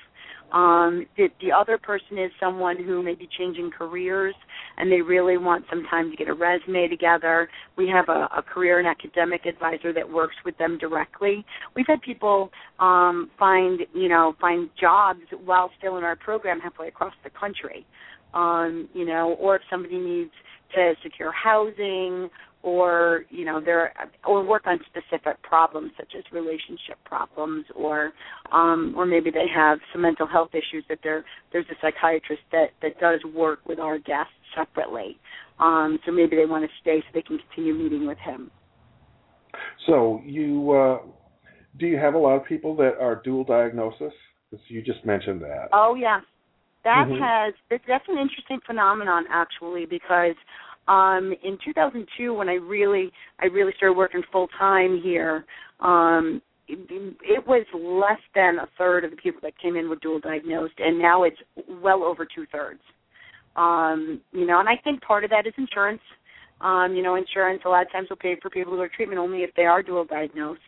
Um, the, the other person is someone who may be changing careers and they really want some time to get a resume together. We have a, a career and academic advisor that works with them directly. We've had people um, find, you know, find jobs while still in our program halfway across the country. Um, you know, or if somebody needs to secure housing or you know there or work on specific problems such as relationship problems or um or maybe they have some mental health issues that there there's a psychiatrist that that does work with our guests separately. Um so maybe they want to stay so they can continue meeting with him. So you uh do you have a lot of people that are dual diagnosis? You just mentioned that. Oh yeah that Mhm. has that's an interesting phenomenon actually because um in 2002 when I really I really started working full time here um it, it was less than a third of the people that came in were dual diagnosed and now it's well over two thirds um you know and I think part of that is insurance. Um you know insurance a lot of times will pay for people who are treatment only if they are dual diagnosed.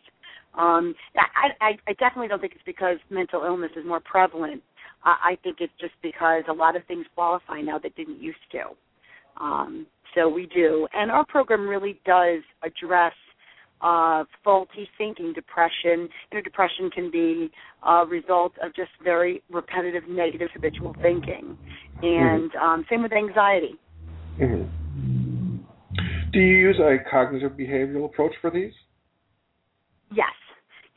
Um I I, I definitely don't think it's because mental illness is more prevalent I, I think it's just because a lot of things qualify now that didn't used to um so we do. And our program really does address uh, faulty thinking, depression. You know, depression can be a result of just very repetitive, negative, habitual thinking. And um, same with anxiety. hmm Do you use a cognitive behavioral approach for these?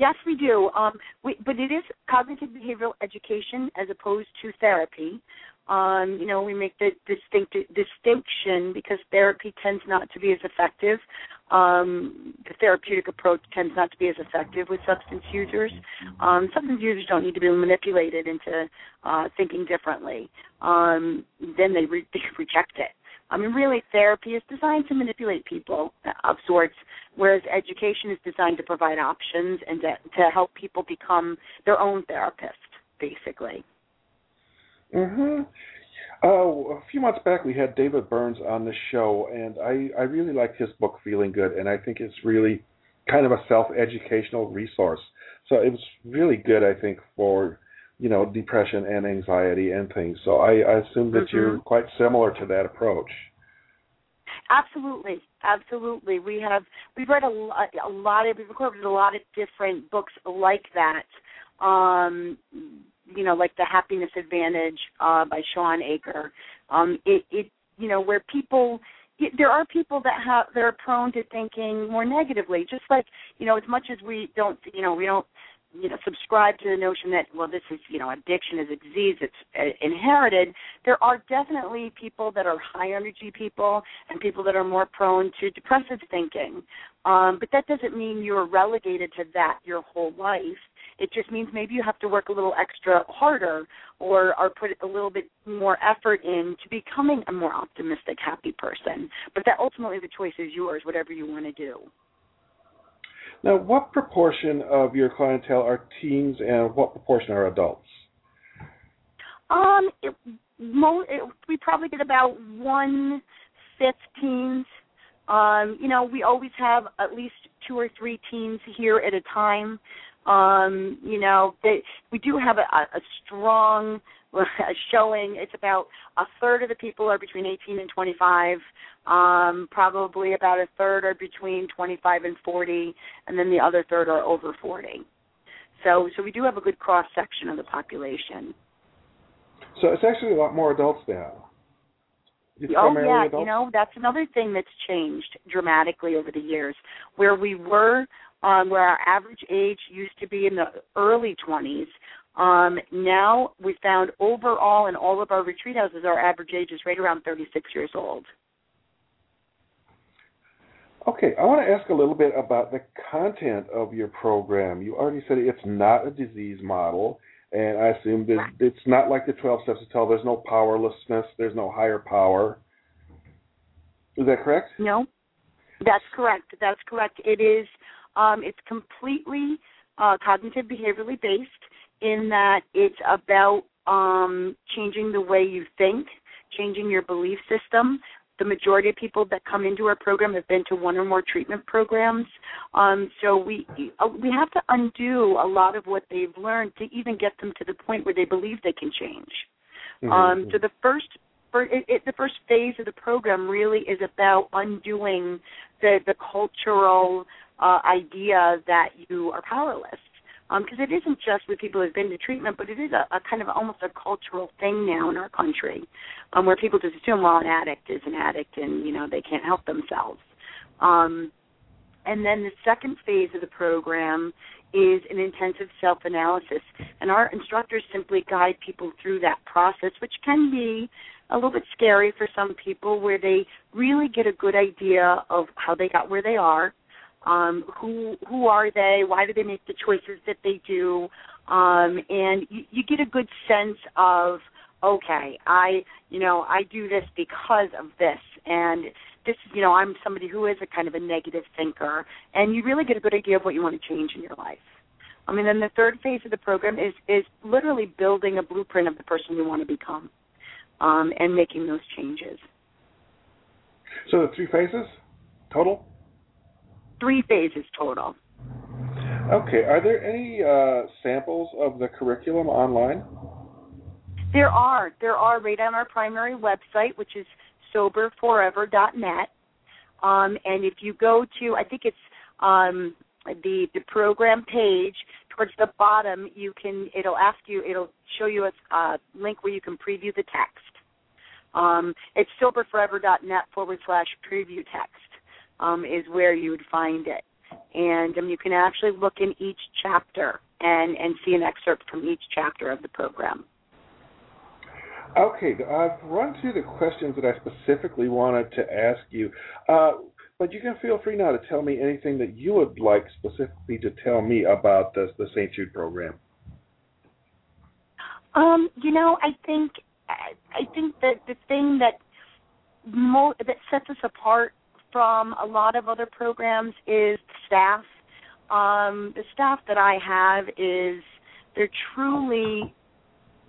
Yes. We do. Um, we, but it is cognitive behavioral education as opposed to therapy. Um, you know, we make the distinct distinction because therapy tends not to be as effective. Um, the therapeutic approach tends not to be as effective with substance users. Um, substance users don't need to be manipulated into uh, thinking differently. Um, then they, re- they reject it. I mean, really, therapy is designed to manipulate people of sorts, whereas education is designed to provide options and to, to help people become their own therapist, basically. Mm-hmm. Uh, a few months back, we had David Burns on the show, and I, I really liked his book, Feeling Good, and I think it's really kind of a self-educational resource. So it was really good, I think, for you know depression and anxiety and things. So I, I assume that Mm-hmm. you're quite similar to that approach. Absolutely, absolutely. We have we've read a lot, a lot of we've recorded a lot of different books like that. Um, you know, like the Happiness Advantage uh, by Shawn Achor. Um, it, it, you know, where people there are people that have that are prone to thinking more negatively. Just like you know, as much as we don't, you know, we don't you know subscribe to the notion that well this is you know addiction is a disease it's uh, inherited. There are definitely people that are high energy people and people that are more prone to depressive thinking. Um but that doesn't mean you're relegated to that your whole life. It just means maybe you have to work a little extra harder or or put a little bit more effort in to becoming a more optimistic happy person. But that ultimately the choice is yours whatever you want to do Now, what proportion of your clientele are teens, and what proportion are adults? Um, it, mo- it, we probably get about one fifth teens. Um, you know, we always have at least two or three teens here at a time. Um, you know, they, we do have a, a strong showing. It's about a third of the people are between 18 and 25. Um, probably about a third are between 25 and 40, and then the other third are over 40. So, so we do have a good cross section of the population. So it's actually a lot more adults now. It's Oh yeah, adults? you know that's another thing that's changed dramatically over the years. Where we were, um, where our average age used to be in the early 20s, um, now we found overall in all of our retreat houses, our average age is right around 36 years old. Okay, I want to ask a little bit about the content of your program. You already said it's not a disease model, and I assume that it's not like the 12 steps to tell. There's no powerlessness, there's no higher power. Is that correct? No, that's correct. That's correct. It is. Um, it's completely uh, cognitive behaviorally based in that it's about um, changing the way you think, changing your belief system. The majority of people that come into our program have been to one or more treatment programs, um, so we we have to undo a lot of what they've learned to even get them to the point where they believe they can change. Mhm. Um, so the first, for, it, it, the first phase of the program really is about undoing the the cultural uh, idea that you are powerless. Because um, it isn't just with people who've been to treatment, but it is a, a kind of almost a cultural thing now in our country, um, where people just assume, well, an addict is an addict, and you know they can't help themselves. Um, and then the second phase of the program is an intensive self analysis. And our instructors simply guide people through that process, which can be a little bit scary for some people, where they really get a good idea of how they got where they are. Um, who who are they? Why do they make the choices that they do? Um, and you, you get a good sense of okay, I you know I do this because of this, and this you know i'm somebody who is a kind of a negative thinker. And you really get a good idea of what you want to change in your life. I mean then the third phase of the program is is literally building a blueprint of the person you want to become um, and making those changes. So the three phases total three phases total okay are there any uh, samples of the curriculum online there are there are right on our primary website which is soberforever.net. Um, and if you go to, I think it's um, the the program page towards the bottom, you can it'll ask you, it'll show you a uh, link where you can preview the text. Um, it's soberforever.net forward slash preview text um, is where you would find it, and um, you can actually look in each chapter and and see an excerpt from each chapter of the program. Okay, I've run through the questions that I specifically wanted to ask you, uh, but you can feel free now to tell me anything that you would like specifically to tell me about the, the St. Jude program. Um, you know, I think I think that the thing that mo- that sets us apart from a lot of other programs is staff. Um, the staff that I have is they're truly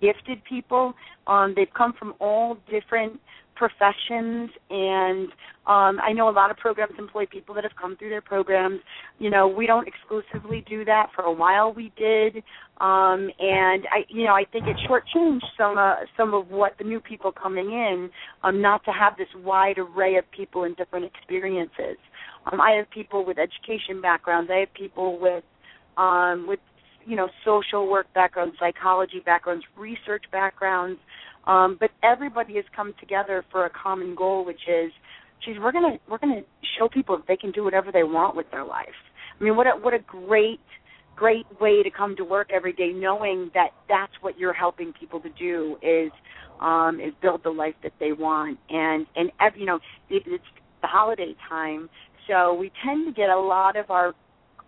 gifted people. Um, they've come from all different professions and um I know a lot of programs employ people that have come through their programs. You know, we don't exclusively do that. For a while we did. Um and I you know, I think it shortchanged some uh, some of what the new people coming in, um, not to have this wide array of people and different experiences. Um I have people with education backgrounds, I have people with um with you know social work backgrounds, psychology backgrounds, research backgrounds, um, but everybody has come together for a common goal, which is, geez, we're gonna we're gonna show people that they can do whatever they want with their life. I mean, what a what a great great way to come to work every day, knowing that that's what you're helping people to do is um, is build the life that they want. And and every, you know, it, it's the holiday time, so we tend to get a lot of our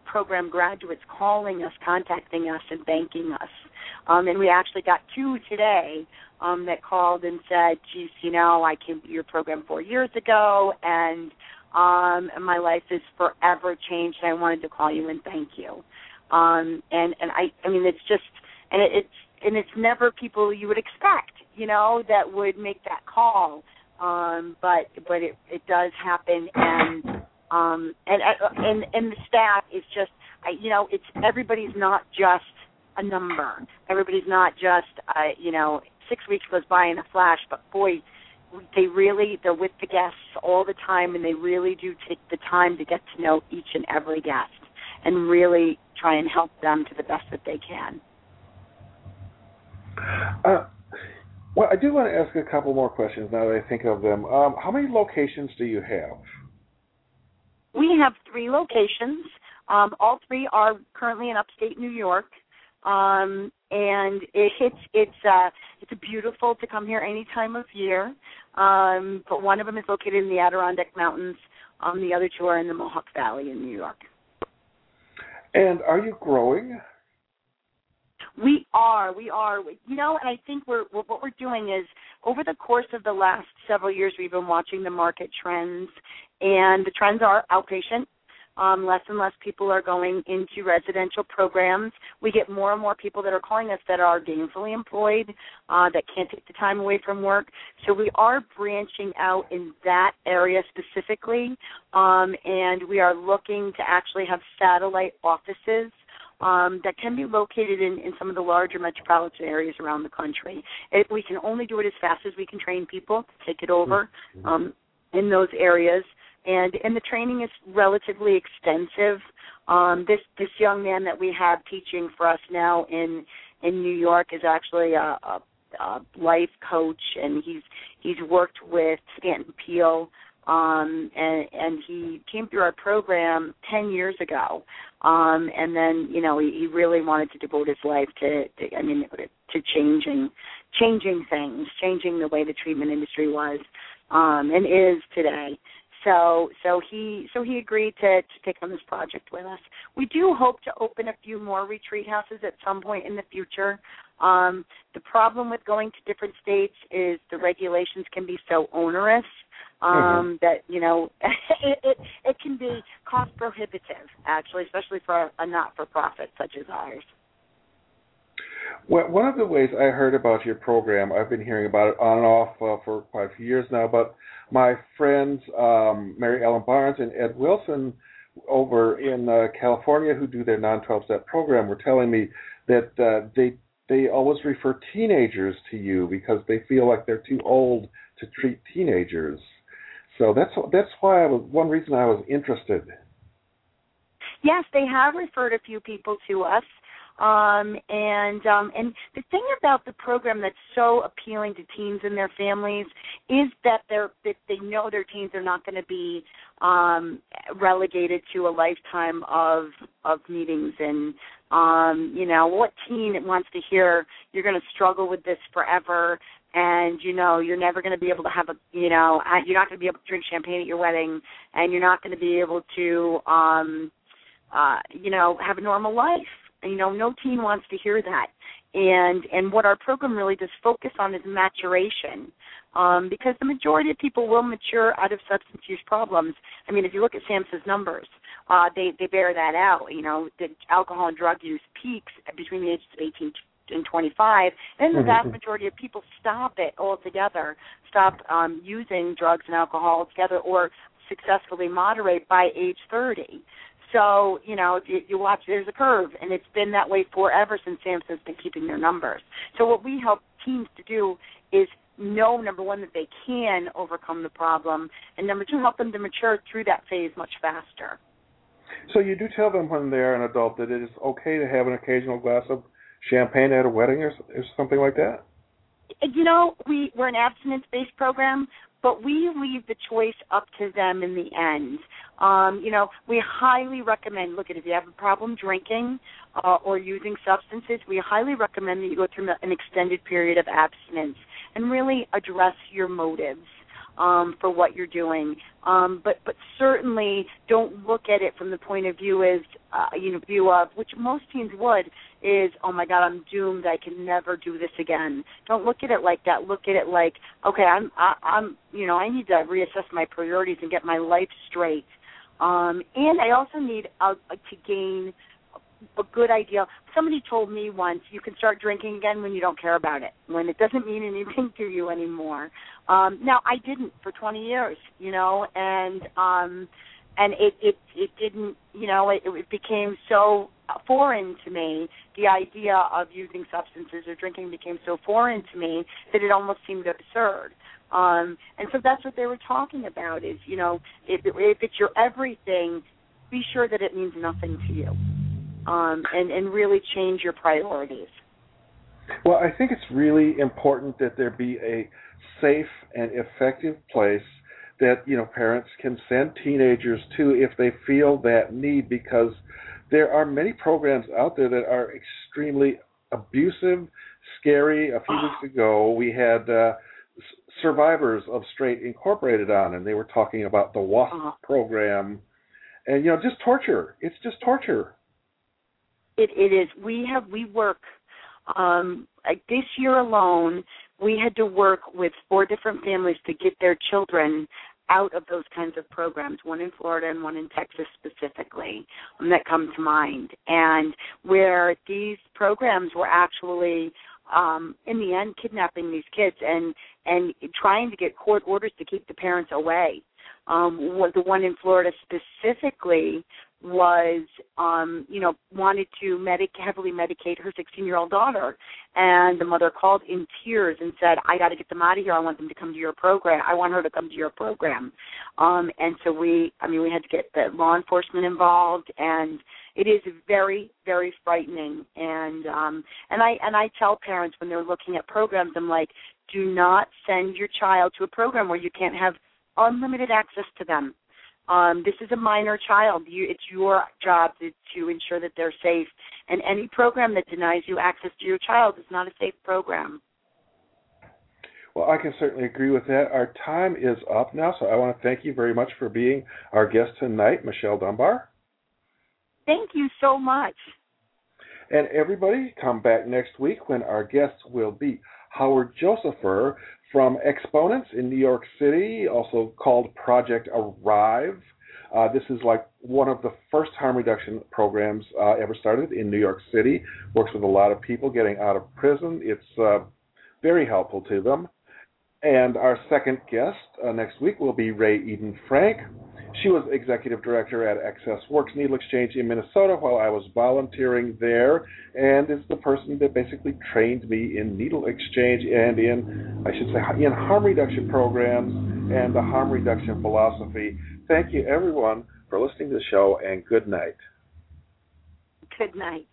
program graduates calling us, contacting us, and thanking us. Um, and we actually got two today um, that called and said, "Geez, you know, I came to your program four years ago, and um, my life is forever changed. And I wanted to call you and thank you." Um, and and I, I mean, it's just, and it, it's and it's never people you would expect, you know, that would make that call. Um, but but it it does happen, and um, and uh, and and the staff is just I, you know it's everybody's not just a number. Everybody's not just uh, you know six weeks goes by in a flash, but boy, they really they're with the guests all the time, and they really do take the time to get to know each and every guest, and really try and help them to the best that they can. Uh, well, I do want to ask a couple more questions now that I think of them. Um, how many locations do you have? We have three locations. Um, all three are currently in upstate New York, um, and it, it's it's uh, it's beautiful to come here any time of year. Um, but one of them is located in the Adirondack Mountains. Um, the other two are in the Mohawk Valley in New York. And are you growing? We are, we are. You know, and I think we're what we're doing is over the course of the last several years, we've been watching the market trends, and the trends are outpatient. Um, less and less people are going into residential programs. We get more and more people that are calling us that are gainfully employed, uh, that can't take the time away from work. So we are branching out in that area specifically, um, and we are looking to actually have satellite offices um, that can be located in, in some of the larger metropolitan areas around the country. It, we can only do it as fast as we can train people to take it over mm-hmm. um, in those areas. And and the training is relatively extensive. Um, this this young man that we have teaching for us now in in New York is actually a, a, a life coach, and he's he's worked with Stanton Peele um and and he came through our program 10 years ago um and then you know he, he really wanted to devote his life to, to i mean to changing changing things changing the way the treatment industry was um and is today so so he so he agreed to to take on this project with us we do hope to open a few more retreat houses at some point in the future um the problem with going to different states is the regulations can be so onerous um, mm-hmm. that you know it, it it can be cost prohibitive actually, especially for a, a not for profit such as ours. Well, one of the ways I heard about your program, I've been hearing about it on and off uh, for quite a few years now, but my friends um, Mary Ellen Barnes and Ed Wilson over in uh, California who do their non-12 step program were telling me that uh, they they always refer teenagers to you because they feel like they're too old to treat teenagers. So that's that's why I was one reason I was interested. Yes, they have referred a few people to us. Um, and um, and the thing about the program that's so appealing to teens and their families is that they're that they know their teens are not going to be um, relegated to a lifetime of of meetings. And um, you know what teen wants to hear you're going to struggle with this forever and you know you're never going to be able to have a you know you're not going to be able to drink champagne at your wedding and you're not going to be able to um uh you know have a normal life you know no teen wants to hear that and and what our program really does focus on is maturation um because the majority of people will mature out of substance use problems i mean if you look at samhsa's numbers uh they they bear that out you know the alcohol and drug use peaks between the ages of 18 and 25, and the vast mm-hmm. majority of people stop it altogether, stop um, using drugs and alcohol altogether, or successfully moderate by age 30. So, you know, you, you watch, there's a curve, and it's been that way forever since SAMHSA's been keeping their numbers. So, what we help teens to do is know, number one, that they can overcome the problem, and number two, help them to mature through that phase much faster. So, you do tell them when they're an adult that it is okay to have an occasional glass of champagne at a wedding or, or something like that? You know, we we're an abstinence-based program, but we leave the choice up to them in the end. Um, you know, we highly recommend. Look at if you have a problem drinking uh, or using substances, we highly recommend that you go through an extended period of abstinence and really address your motives um, for what you're doing. Um, but but certainly don't look at it from the point of view as uh, you know view of which most teens would is oh my god I'm doomed I can never do this again. Don't look at it like that. Look at it like okay I'm I, I'm you know I need to reassess my priorities and get my life straight. Um, and I also need uh, to gain a good idea. Somebody told me once you can start drinking again when you don't care about it, when it doesn't mean anything to you anymore. Um, now I didn't for 20 years, you know, and um, and it it it didn't, you know, it, it became so foreign to me. The idea of using substances or drinking became so foreign to me that it almost seemed absurd. Um, and so that's what they were talking about is, you know, if, if it's your everything, be sure that it means nothing to you um, and and really change your priorities. Well, I think it's really important that there be a safe and effective place that you know parents can send teenagers to if they feel that need because there are many programs out there that are extremely abusive, scary. A few weeks ago, we had uh, survivors of Straight Incorporated on, and they were talking about the WASP uh-huh. program, and you know, just torture. It's just torture. It it is. We have we work um like this year alone we had to work with four different families to get their children out of those kinds of programs, one in Florida and one in Texas specifically, um, that come to mind. And where these programs were actually um in the end kidnapping these kids and and trying to get court orders to keep the parents away um the one in Florida specifically was um you know wanted to medic heavily medicate her 16 year old daughter. And the mother called in tears and said i got to get them out of here. I want them to come to your program. I want her to come to your program. Um and so we i mean we had to get the law enforcement involved. And it is very very frightening. And um and i and i tell parents when they're looking at programs i'm like do not send your child to a program where you can't have unlimited access to them um, this is a minor child. You, it's your job to, to ensure that they're safe. And any program that denies you access to your child is not a safe program. Well, I can certainly agree with that. Our time is up now, so I want to thank you very much for being our guest tonight, Michelle Dunbar. Thank you so much. And everybody, come back next week when our guest will be Howard Josepher from Exponents in New York City, also called Project Arrive. Uh, this is like one of the first harm reduction programs uh, ever started in New York City. Works with a lot of people getting out of prison. It's uh, very helpful to them. And our second guest uh, next week will be Ray Eden Frank. She was executive director at Access Works Needle Exchange in Minnesota while I was volunteering there, and is the person that basically trained me in needle exchange and in, I should say, in harm reduction programs and the harm reduction philosophy. Thank you, everyone, for listening to the show, and good night. Good night.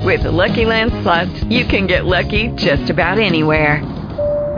With the Lucky Land Slots, you can get lucky just about anywhere.